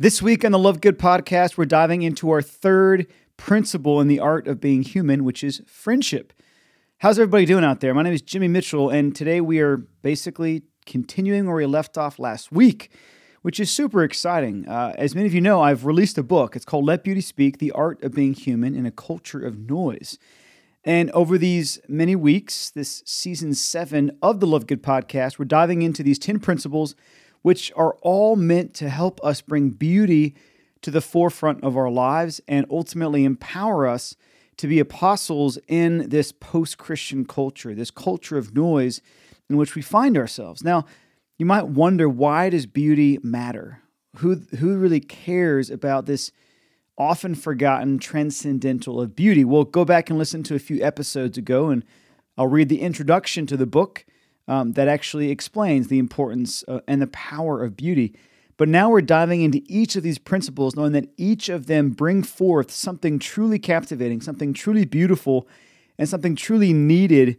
This week on the Love Good podcast, we're diving into our third principle in the art of being human, which is friendship. How's everybody doing out there? My name is Jimmy Mitchell, and today we are basically continuing where we left off last week, which is super exciting. Uh, as many of you know, I've released a book. It's called Let Beauty Speak The Art of Being Human in a Culture of Noise. And over these many weeks, this season seven of the Love Good podcast, we're diving into these 10 principles which are all meant to help us bring beauty to the forefront of our lives and ultimately empower us to be apostles in this post Christian culture, this culture of noise in which we find ourselves. Now, you might wonder why does beauty matter? Who, who really cares about this often forgotten transcendental of beauty? Well, go back and listen to a few episodes ago, and I'll read the introduction to the book um, that actually explains the importance uh, and the power of beauty. But now we're diving into each of these principles, knowing that each of them bring forth something truly captivating, something truly beautiful, and something truly needed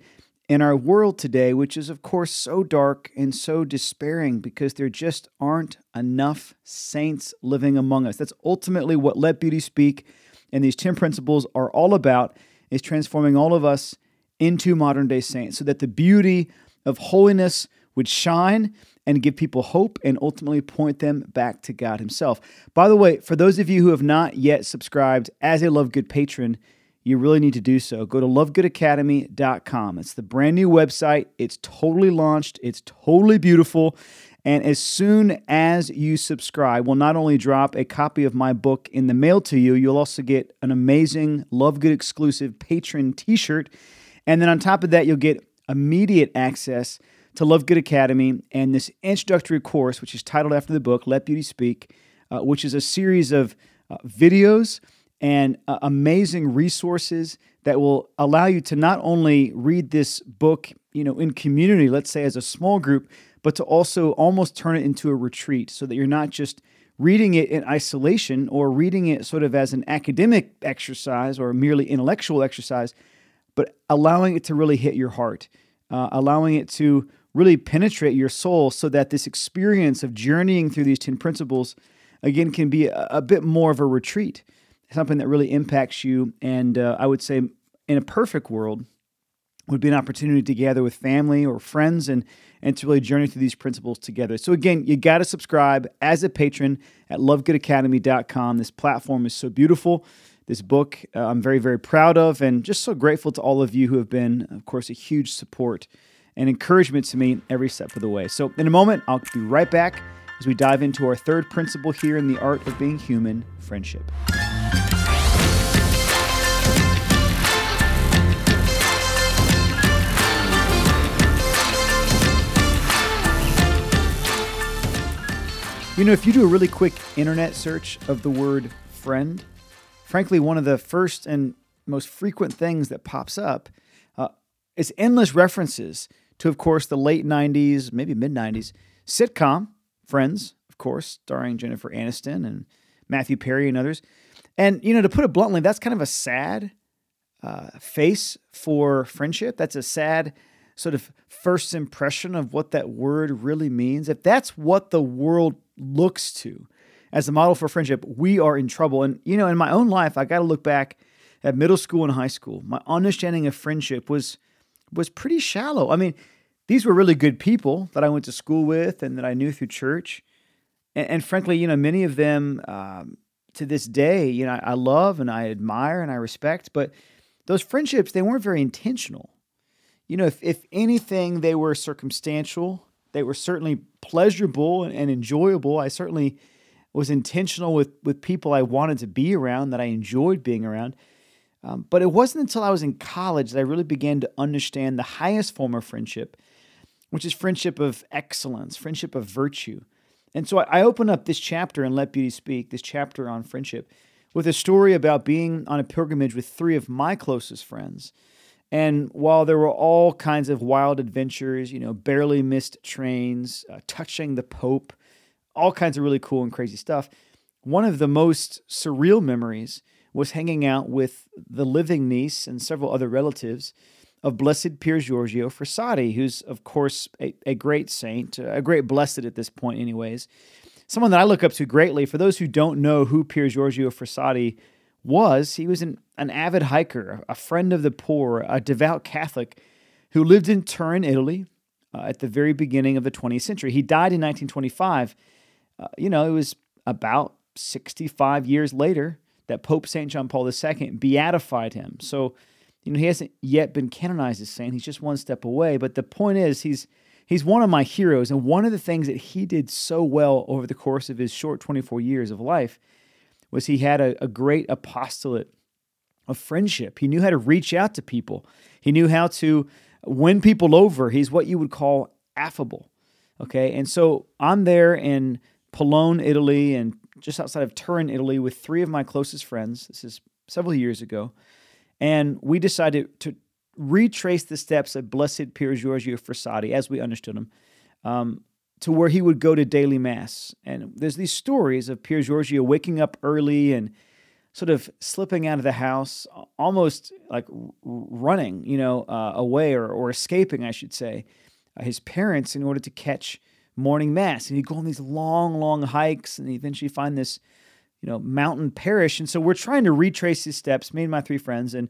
in our world today, which is, of course, so dark and so despairing because there just aren't enough saints living among us. That's ultimately what Let Beauty Speak and these 10 principles are all about, is transforming all of us into modern day saints so that the beauty of holiness would shine and give people hope and ultimately point them back to God Himself. By the way, for those of you who have not yet subscribed as a Love Good patron, you really need to do so. Go to lovegoodacademy.com. It's the brand new website. It's totally launched, it's totally beautiful. And as soon as you subscribe, we'll not only drop a copy of my book in the mail to you, you'll also get an amazing Love Good exclusive patron t shirt. And then on top of that, you'll get immediate access to Love Good Academy and this introductory course, which is titled after the book, Let Beauty Speak, uh, which is a series of uh, videos and uh, amazing resources that will allow you to not only read this book, you know, in community, let's say as a small group, but to also almost turn it into a retreat so that you're not just reading it in isolation or reading it sort of as an academic exercise or merely intellectual exercise, but allowing it to really hit your heart, uh, allowing it to really penetrate your soul so that this experience of journeying through these 10 principles, again, can be a, a bit more of a retreat, something that really impacts you. And uh, I would say, in a perfect world, would be an opportunity to gather with family or friends and and to really journey through these principles together. So again, you got to subscribe as a patron at lovegoodacademy.com. This platform is so beautiful this book uh, I'm very, very proud of, and just so grateful to all of you who have been, of course, a huge support and encouragement to me every step of the way. So, in a moment, I'll be right back as we dive into our third principle here in the art of being human friendship. You know, if you do a really quick internet search of the word friend, frankly, one of the first and most frequent things that pops up uh, is endless references to, of course, the late 90s, maybe mid 90s sitcom Friends, of course, starring Jennifer Aniston and Matthew Perry and others. And, you know, to put it bluntly, that's kind of a sad uh, face for friendship. That's a sad sort of first impression of what that word really means. If that's what the world looks to as a model for friendship, we are in trouble. And, you know, in my own life, I got to look back at middle school and high school. My understanding of friendship was was pretty shallow. I mean, these were really good people that I went to school with and that I knew through church. And, and frankly, you know, many of them um, to this day, you know, I love and I admire and I respect, but those friendships, they weren't very intentional. You know, if, if anything, they were circumstantial. They were certainly pleasurable and, and enjoyable. I certainly was intentional with with people I wanted to be around, that I enjoyed being around. Um, but it wasn't until I was in college that I really began to understand the highest form of friendship, which is friendship of excellence, friendship of virtue. And so I, I open up this chapter in Let Beauty Speak, this chapter on friendship, with a story about being on a pilgrimage with three of my closest friends. And while there were all kinds of wild adventures, you know, barely missed trains, uh, touching the Pope, all kinds of really cool and crazy stuff. One of the most surreal memories was hanging out with the living niece and several other relatives of Blessed Pier Giorgio Frassati, who's, of course, a, a great saint, a great blessed at this point, anyways. someone that I look up to greatly. For those who don't know who Pier Giorgio Frassati was, he was an, an avid hiker, a friend of the poor, a devout Catholic who lived in Turin, Italy, uh, at the very beginning of the 20th century. He died in 1925. Uh, you know, it was about 65 years later that Pope St. John Paul II beatified him. So, you know, he hasn't yet been canonized as saint. He's just one step away. But the point is, he's he's one of my heroes. And one of the things that he did so well over the course of his short 24 years of life was he had a, a great apostolate of friendship. He knew how to reach out to people. He knew how to win people over. He's what you would call affable. Okay. And so I'm there in Pollone, Italy, and just outside of Turin, Italy, with three of my closest friends. This is several years ago. And we decided to retrace the steps of Blessed Pier Giorgio Frassati, as we understood him, um, to where he would go to daily mass. And there's these stories of Pier Giorgio waking up early and sort of slipping out of the house, almost like running, you know, uh, away or, or escaping, I should say, uh, his parents in order to catch morning mass. And he'd go on these long, long hikes and eventually find this, you know, mountain parish. And so we're trying to retrace his steps, me and my three friends. And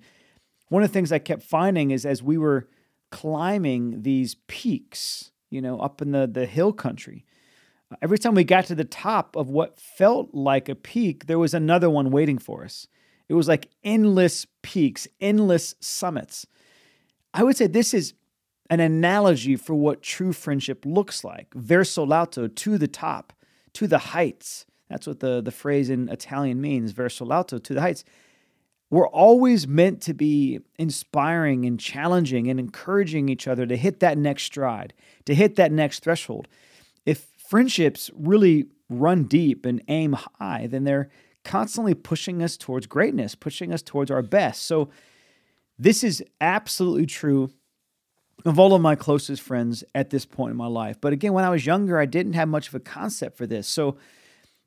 one of the things I kept finding is as we were climbing these peaks, you know, up in the, the hill country, every time we got to the top of what felt like a peak, there was another one waiting for us. It was like endless peaks, endless summits. I would say this is an analogy for what true friendship looks like verso l'alto, to the top, to the heights. That's what the, the phrase in Italian means verso l'alto, to the heights. We're always meant to be inspiring and challenging and encouraging each other to hit that next stride, to hit that next threshold. If friendships really run deep and aim high, then they're constantly pushing us towards greatness, pushing us towards our best. So, this is absolutely true of all of my closest friends at this point in my life. But again, when I was younger, I didn't have much of a concept for this. So,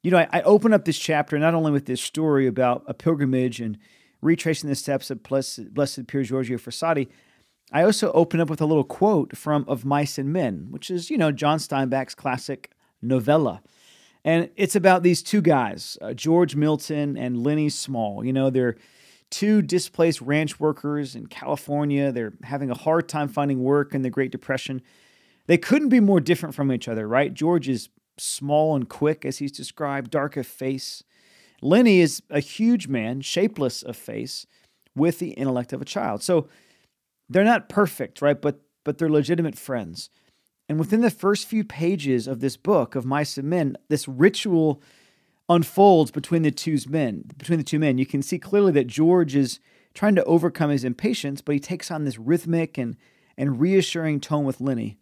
you know, I, I open up this chapter not only with this story about a pilgrimage and retracing the steps of Blessed, Blessed Pier Giorgio Frassati, I also open up with a little quote from Of Mice and Men, which is, you know, John Steinbeck's classic novella. And it's about these two guys, uh, George Milton and Lennie Small. You know, they're two displaced ranch workers in California. They're having a hard time finding work in the Great Depression. They couldn't be more different from each other, right? George is small and quick, as he's described, dark of face. Lennie is a huge man, shapeless of face, with the intellect of a child. So they're not perfect, right? But but they're legitimate friends. And within the first few pages of this book of Mice and Men, this ritual unfolds between the two men. Between the two men, you can see clearly that George is trying to overcome his impatience, but he takes on this rhythmic and and reassuring tone with Lennie.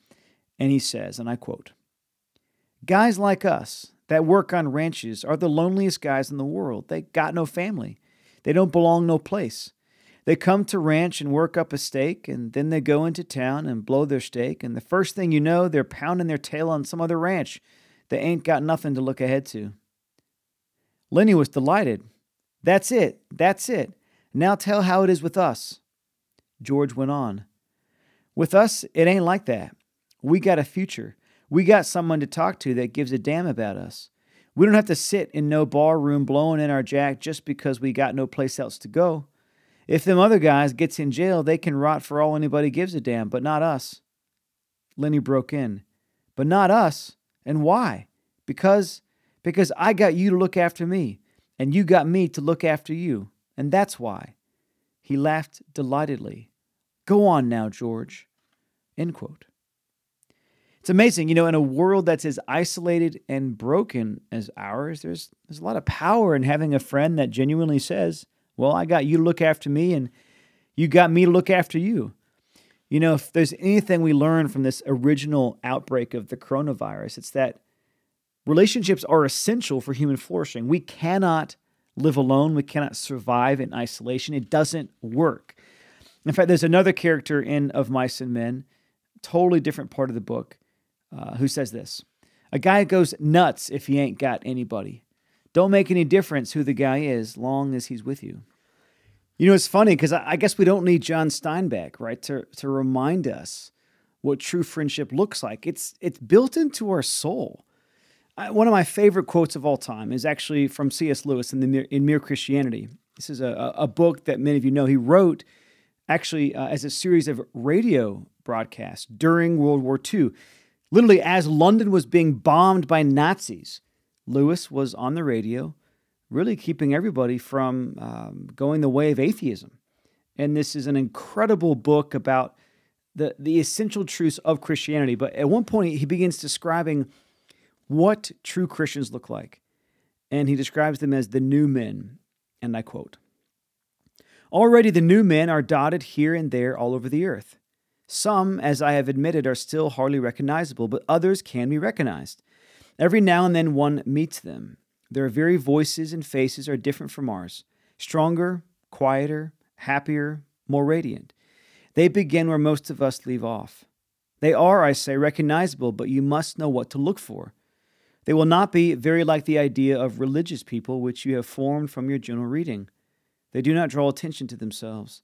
and he says, and I quote: "Guys like us that work on ranches are the loneliest guys in the world. They got no family. They don't belong no place." They come to ranch and work up a stake, and then they go into town and blow their stake, and the first thing you know, they're pounding their tail on some other ranch. They ain't got nothing to look ahead to. Lennie was delighted. That's it. That's it. Now tell how it is with us. George went on. With us, it ain't like that. We got a future. We got someone to talk to that gives a damn about us. We don't have to sit in no bar room blowing in our jack just because we got no place else to go. If them other guys gets in jail, they can rot for all anybody gives a damn, but not us. Lennie broke in. But not us. And why? Because because I got you to look after me, and you got me to look after you, and that's why. He laughed delightedly. Go on now, George. End quote. It's amazing, you know, in a world that's as isolated and broken as ours, there's there's a lot of power in having a friend that genuinely says, "Well, I got you to look after me and you got me to look after you." You know, if there's anything we learn from this original outbreak of the coronavirus, it's that Relationships are essential for human flourishing. We cannot live alone, we cannot survive in isolation. It doesn't work. In fact, there's another character in Of Mice and Men, totally different part of the book, uh, who says this A guy goes nuts if he ain't got anybody. Don't make any difference who the guy is, long as he's with you. You know, it's funny because I, I guess we don't need John Steinbeck, right, to, to remind us what true friendship looks like. It's, it's built into our soul. One of my favorite quotes of all time is actually from C.S. Lewis in, the, in Mere Christianity. This is a, a book that many of you know. He wrote actually uh, as a series of radio broadcasts during World War II. Literally, as London was being bombed by Nazis, Lewis was on the radio, really keeping everybody from um, going the way of atheism. And this is an incredible book about the, the essential truths of Christianity. But at one point, he begins describing what true Christians look like. And he describes them as the new men. And I quote Already the new men are dotted here and there all over the earth. Some, as I have admitted, are still hardly recognizable, but others can be recognized. Every now and then one meets them. Their very voices and faces are different from ours stronger, quieter, happier, more radiant. They begin where most of us leave off. They are, I say, recognizable, but you must know what to look for. They will not be very like the idea of religious people which you have formed from your general reading. They do not draw attention to themselves.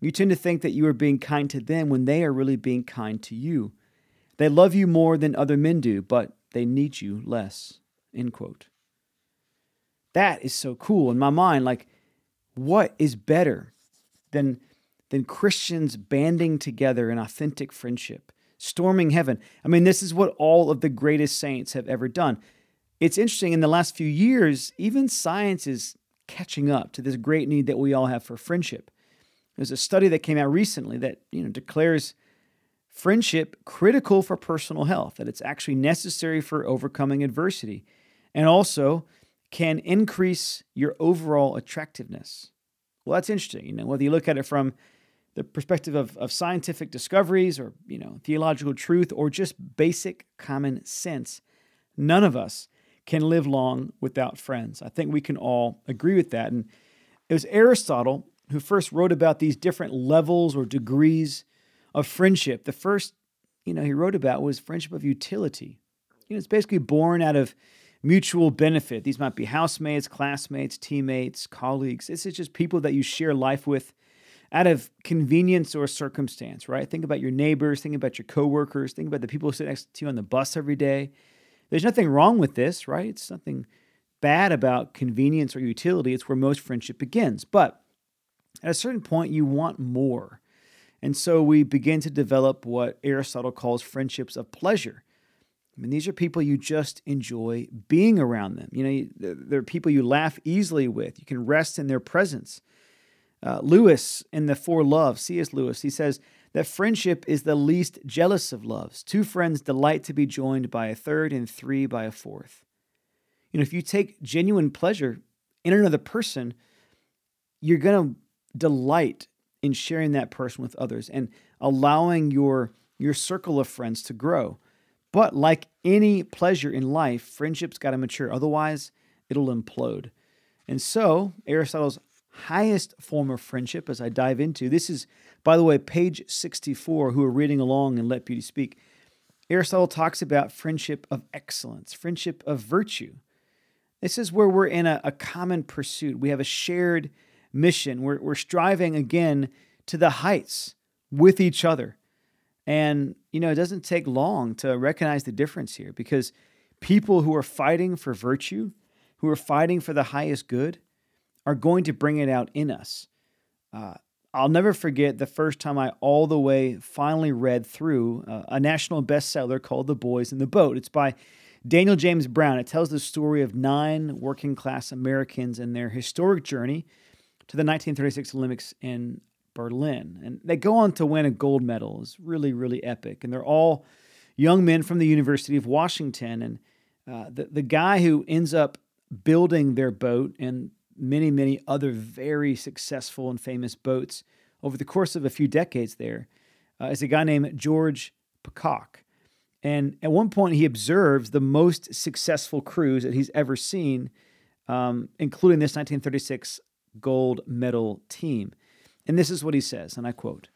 You tend to think that you are being kind to them when they are really being kind to you. They love you more than other men do, but they need you less. End quote. That is so cool in my mind. Like, what is better than, than Christians banding together in authentic friendship, storming heaven? I mean, this is what all of the greatest saints have ever done. It's interesting, in the last few years, even science is catching up to this great need that we all have for friendship. There's a study that came out recently that you know declares friendship critical for personal health, that it's actually necessary for overcoming adversity, and also can increase your overall attractiveness. Well, that's interesting. You know, whether you look at it from the perspective of, of scientific discoveries or you know theological truth or just basic common sense, none of us can live long without friends. I think we can all agree with that. And it was Aristotle who first wrote about these different levels or degrees of friendship. The first, you know, he wrote about was friendship of utility. You know, it's basically born out of mutual benefit. These might be housemates, classmates, teammates, colleagues. This is just people that you share life with out of convenience or circumstance, right? Think about your neighbors, think about your coworkers, think about the people who sit next to you on the bus every day. There's nothing wrong with this, right? It's nothing bad about convenience or utility. It's where most friendship begins. But at a certain point, you want more. And so we begin to develop what Aristotle calls friendships of pleasure. I mean, these are people you just enjoy being around them. You know, they're people you laugh easily with. You can rest in their presence. Uh, Lewis in the Four Loves, C.S. Lewis, he says that friendship is the least jealous of loves. Two friends delight to be joined by a third, and three by a fourth. You know, if you take genuine pleasure in another person, you're going to delight in sharing that person with others and allowing your your circle of friends to grow. But like any pleasure in life, friendship's got to mature. Otherwise, it'll implode. And so, Aristotle's highest form of friendship, as I dive into, this is, by the way, page 64, who are reading along and let beauty speak. Aristotle talks about friendship of excellence, friendship of virtue. This is where we're in a, a common pursuit. We have a shared mission. We're, we're striving again to the heights with each other. And, you know, it doesn't take long to recognize the difference here because people who are fighting for virtue, who are fighting for the highest good, are going to bring it out in us. Uh, I'll never forget the first time I all the way finally read through uh, a national bestseller called The Boys in the Boat. It's by Daniel James Brown. It tells the story of nine working class Americans and their historic journey to the 1936 Olympics in Berlin. And they go on to win a gold medal. It's really, really epic. And they're all young men from the University of Washington. And uh, the, the guy who ends up building their boat and many, many other very successful and famous boats over the course of a few decades there uh, is a guy named George Pocock. And at one point, he observes the most successful crews that he's ever seen, um, including this 1936 gold medal team. And this is what he says, and I quote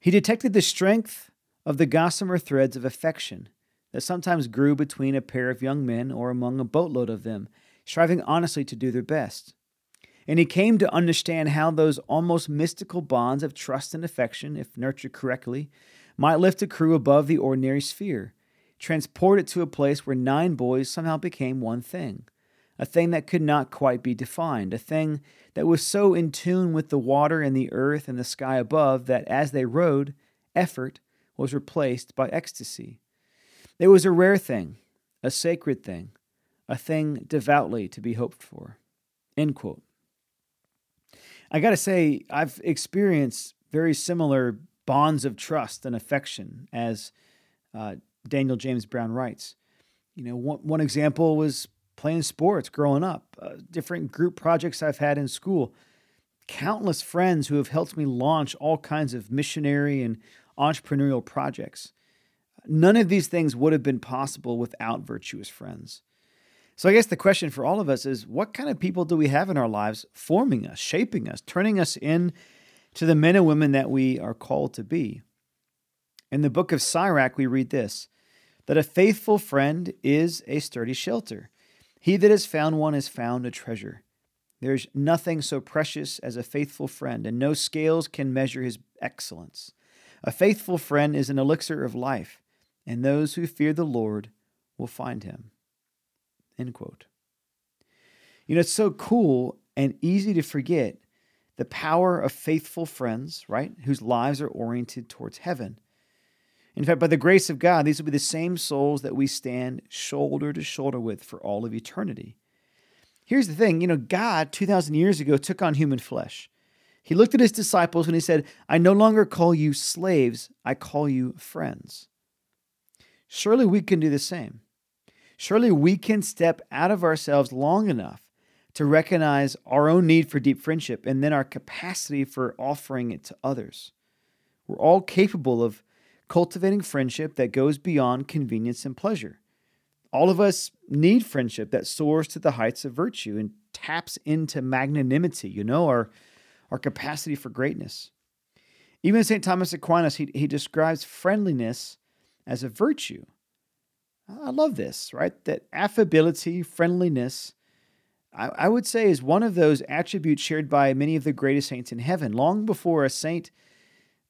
He detected the strength of the gossamer threads of affection that sometimes grew between a pair of young men or among a boatload of them, striving honestly to do their best. And he came to understand how those almost mystical bonds of trust and affection, if nurtured correctly, might lift a crew above the ordinary sphere, transport it to a place where nine boys somehow became one thing, a thing that could not quite be defined, a thing that was so in tune with the water and the earth and the sky above that as they rode, effort was replaced by ecstasy. It was a rare thing, a sacred thing, a thing devoutly to be hoped for. End quote. I got to say, I've experienced very similar bonds of trust and affection as uh, Daniel James Brown writes. You know, one, one example was playing sports growing up, uh, different group projects I've had in school, countless friends who have helped me launch all kinds of missionary and entrepreneurial projects. None of these things would have been possible without virtuous friends. So, I guess the question for all of us is what kind of people do we have in our lives forming us, shaping us, turning us in to the men and women that we are called to be? In the book of Sirach, we read this that a faithful friend is a sturdy shelter. He that has found one has found a treasure. There's nothing so precious as a faithful friend, and no scales can measure his excellence. A faithful friend is an elixir of life, and those who fear the Lord will find him. End quote. You know, it's so cool and easy to forget the power of faithful friends, right? Whose lives are oriented towards heaven. In fact, by the grace of God, these will be the same souls that we stand shoulder to shoulder with for all of eternity. Here's the thing you know, God, 2,000 years ago, took on human flesh. He looked at his disciples and he said, I no longer call you slaves, I call you friends. Surely we can do the same. Surely we can step out of ourselves long enough to recognize our own need for deep friendship and then our capacity for offering it to others. We're all capable of cultivating friendship that goes beyond convenience and pleasure. All of us need friendship that soars to the heights of virtue and taps into magnanimity, you know, our, our capacity for greatness. Even St. Thomas Aquinas, he, he describes friendliness as a virtue. I love this, right? That affability, friendliness, I, I would say is one of those attributes shared by many of the greatest saints in heaven. Long before a saint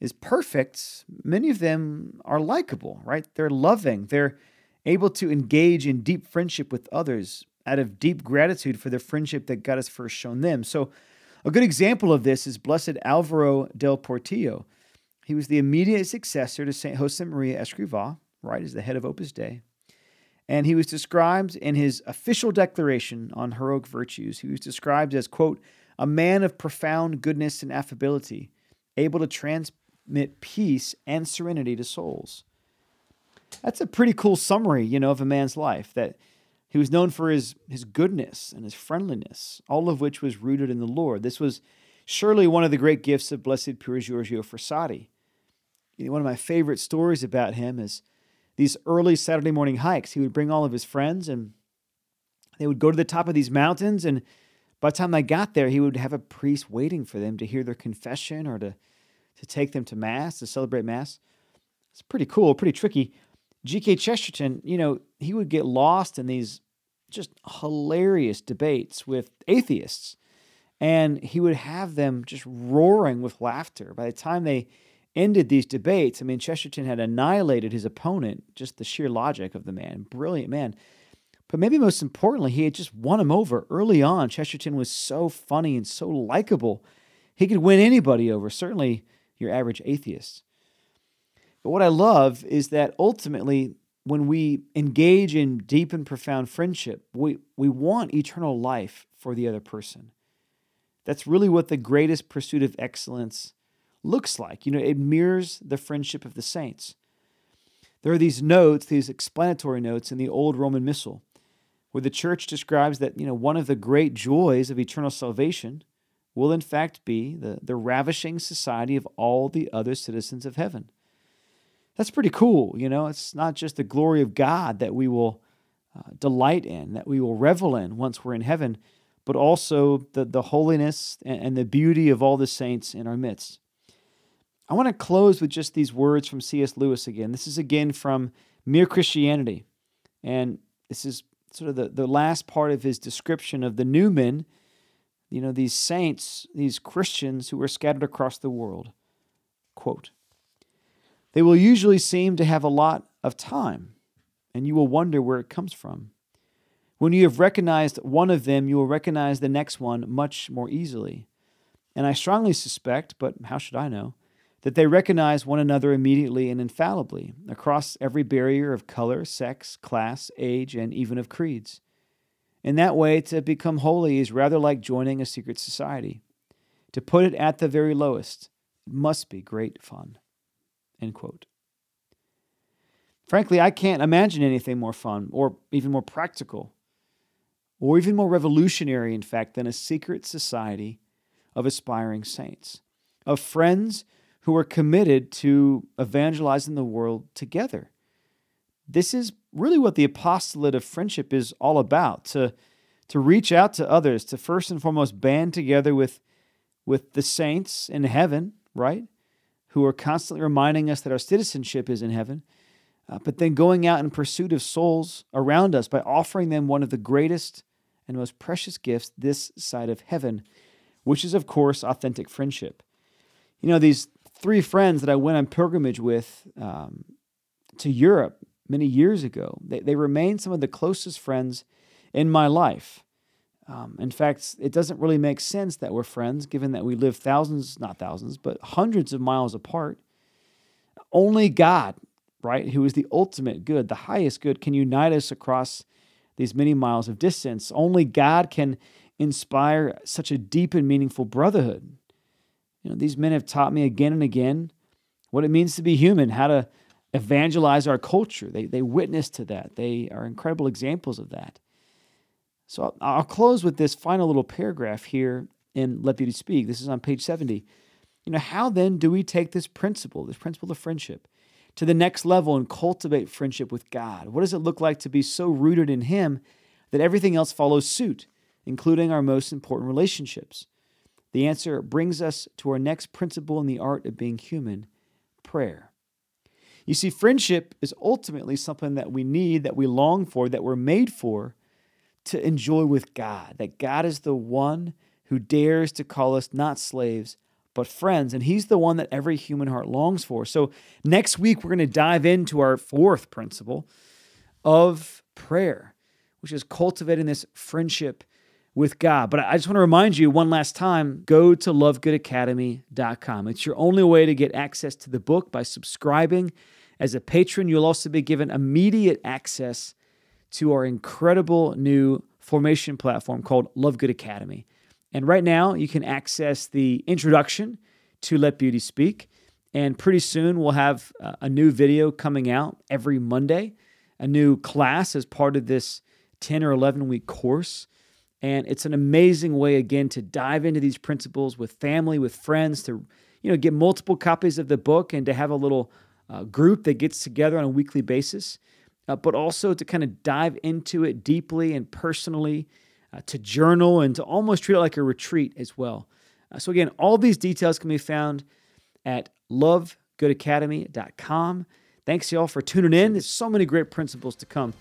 is perfect, many of them are likable, right? They're loving. They're able to engage in deep friendship with others out of deep gratitude for the friendship that God has first shown them. So, a good example of this is Blessed Alvaro del Portillo. He was the immediate successor to St. Josemaria Escrivá, right, as the head of Opus Dei. And he was described in his official declaration on heroic virtues. He was described as, quote, a man of profound goodness and affability, able to transmit peace and serenity to souls. That's a pretty cool summary, you know, of a man's life that he was known for his, his goodness and his friendliness, all of which was rooted in the Lord. This was surely one of the great gifts of Blessed Pier Giorgio Frassati. One of my favorite stories about him is these early Saturday morning hikes. He would bring all of his friends and they would go to the top of these mountains. And by the time they got there, he would have a priest waiting for them to hear their confession or to to take them to Mass, to celebrate Mass. It's pretty cool, pretty tricky. G.K. Chesterton, you know, he would get lost in these just hilarious debates with atheists. And he would have them just roaring with laughter. By the time they ended these debates, I mean, Chesterton had annihilated his opponent, just the sheer logic of the man. Brilliant man. But maybe most importantly, he had just won him over early on. Chesterton was so funny and so likable. He could win anybody over. Certainly, your average atheist. But what I love is that ultimately, when we engage in deep and profound friendship, we, we want eternal life for the other person. That's really what the greatest pursuit of excellence looks like. You know, it mirrors the friendship of the saints. There are these notes, these explanatory notes in the old Roman Missal, where the church describes that, you know, one of the great joys of eternal salvation will in fact be the, the ravishing society of all the other citizens of heaven. That's pretty cool, you know. It's not just the glory of God that we will uh, delight in, that we will revel in once we're in heaven, but also the, the holiness and, and the beauty of all the saints in our midst. I want to close with just these words from C.S. Lewis again. This is again from Mere Christianity. And this is sort of the, the last part of his description of the new men, you know, these saints, these Christians who are scattered across the world. Quote, they will usually seem to have a lot of time, and you will wonder where it comes from. When you have recognized one of them, you will recognize the next one much more easily. And I strongly suspect, but how should I know, that they recognize one another immediately and infallibly across every barrier of color, sex, class, age, and even of creeds. In that way, to become holy is rather like joining a secret society. To put it at the very lowest, it must be great fun. Frankly, I can't imagine anything more fun or even more practical or even more revolutionary, in fact, than a secret society of aspiring saints, of friends who are committed to evangelizing the world together. This is really what the apostolate of friendship is all about to, to reach out to others, to first and foremost band together with, with the saints in heaven, right? Who are constantly reminding us that our citizenship is in heaven, uh, but then going out in pursuit of souls around us by offering them one of the greatest and most precious gifts this side of heaven, which is, of course, authentic friendship. You know, these three friends that I went on pilgrimage with um, to Europe many years ago, they, they remain some of the closest friends in my life. Um, in fact, it doesn't really make sense that we're friends, given that we live thousands, not thousands, but hundreds of miles apart. Only God, right, who is the ultimate good, the highest good, can unite us across these many miles of distance. Only God can inspire such a deep and meaningful brotherhood. You know, these men have taught me again and again what it means to be human, how to evangelize our culture. They, they witness to that. They are incredible examples of that. So I'll, I'll close with this final little paragraph here in Let Beauty Speak. This is on page 70. You know, how then do we take this principle, this principle of friendship, to the next level and cultivate friendship with God? What does it look like to be so rooted in Him that everything else follows suit, including our most important relationships? The answer brings us to our next principle in the art of being human prayer. You see, friendship is ultimately something that we need, that we long for, that we're made for to enjoy with God. That God is the one who dares to call us not slaves, but friends. And He's the one that every human heart longs for. So, next week, we're going to dive into our fourth principle of prayer, which is cultivating this friendship with God. But I just want to remind you one last time go to lovegoodacademy.com. It's your only way to get access to the book by subscribing. As a patron, you'll also be given immediate access to our incredible new formation platform called Love Good Academy. And right now, you can access the introduction to Let Beauty Speak. And pretty soon, we'll have uh, a new video coming out every Monday, a new class as part of this 10 or 11 week course. And it's an amazing way, again, to dive into these principles with family, with friends, to you know get multiple copies of the book and to have a little uh, group that gets together on a weekly basis, uh, but also to kind of dive into it deeply and personally, uh, to journal and to almost treat it like a retreat as well. Uh, so, again, all these details can be found at lovegoodacademy.com. Thanks, y'all, for tuning in. There's so many great principles to come.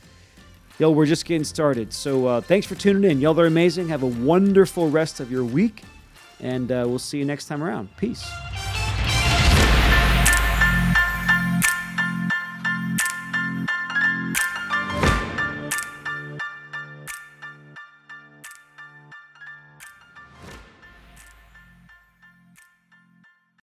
Yo, we're just getting started. So uh, thanks for tuning in. Y'all are amazing. Have a wonderful rest of your week, and uh, we'll see you next time around. Peace.